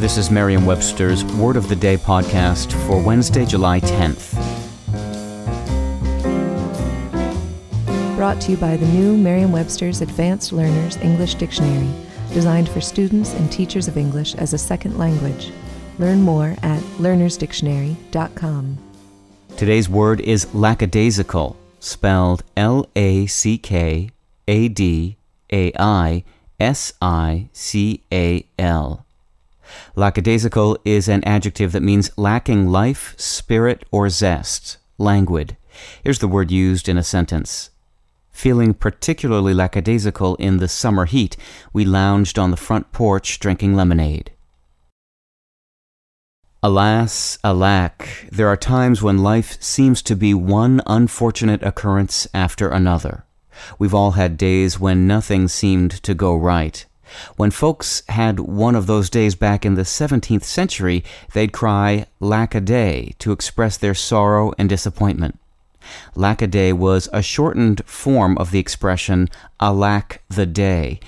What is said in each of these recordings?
This is Merriam Webster's Word of the Day podcast for Wednesday, July 10th. Brought to you by the new Merriam Webster's Advanced Learners English Dictionary, designed for students and teachers of English as a second language. Learn more at learnersdictionary.com. Today's word is lackadaisical, spelled L A C K A D A I S I C A L. Lackadaisical is an adjective that means lacking life, spirit, or zest, languid. Here's the word used in a sentence. Feeling particularly lackadaisical in the summer heat, we lounged on the front porch drinking lemonade. Alas, alack, there are times when life seems to be one unfortunate occurrence after another. We've all had days when nothing seemed to go right. When folks had one of those days back in the 17th century, they'd cry lack-a-day to express their sorrow and disappointment. Lack-a-day was a shortened form of the expression alack the day.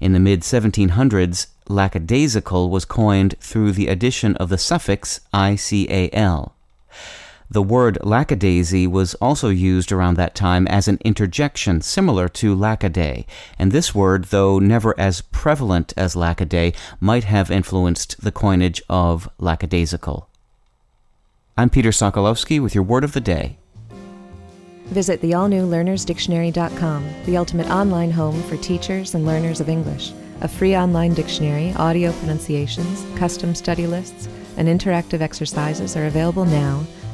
In the mid 1700s, lackadaisical was coined through the addition of the suffix ical. The word lackadaisy was also used around that time as an interjection similar to lackaday, and this word, though never as prevalent as lackaday, might have influenced the coinage of lackadaisical. I'm Peter Sokolowski with your word of the day. Visit the all new learnersdictionary.com, the ultimate online home for teachers and learners of English. A free online dictionary, audio pronunciations, custom study lists, and interactive exercises are available now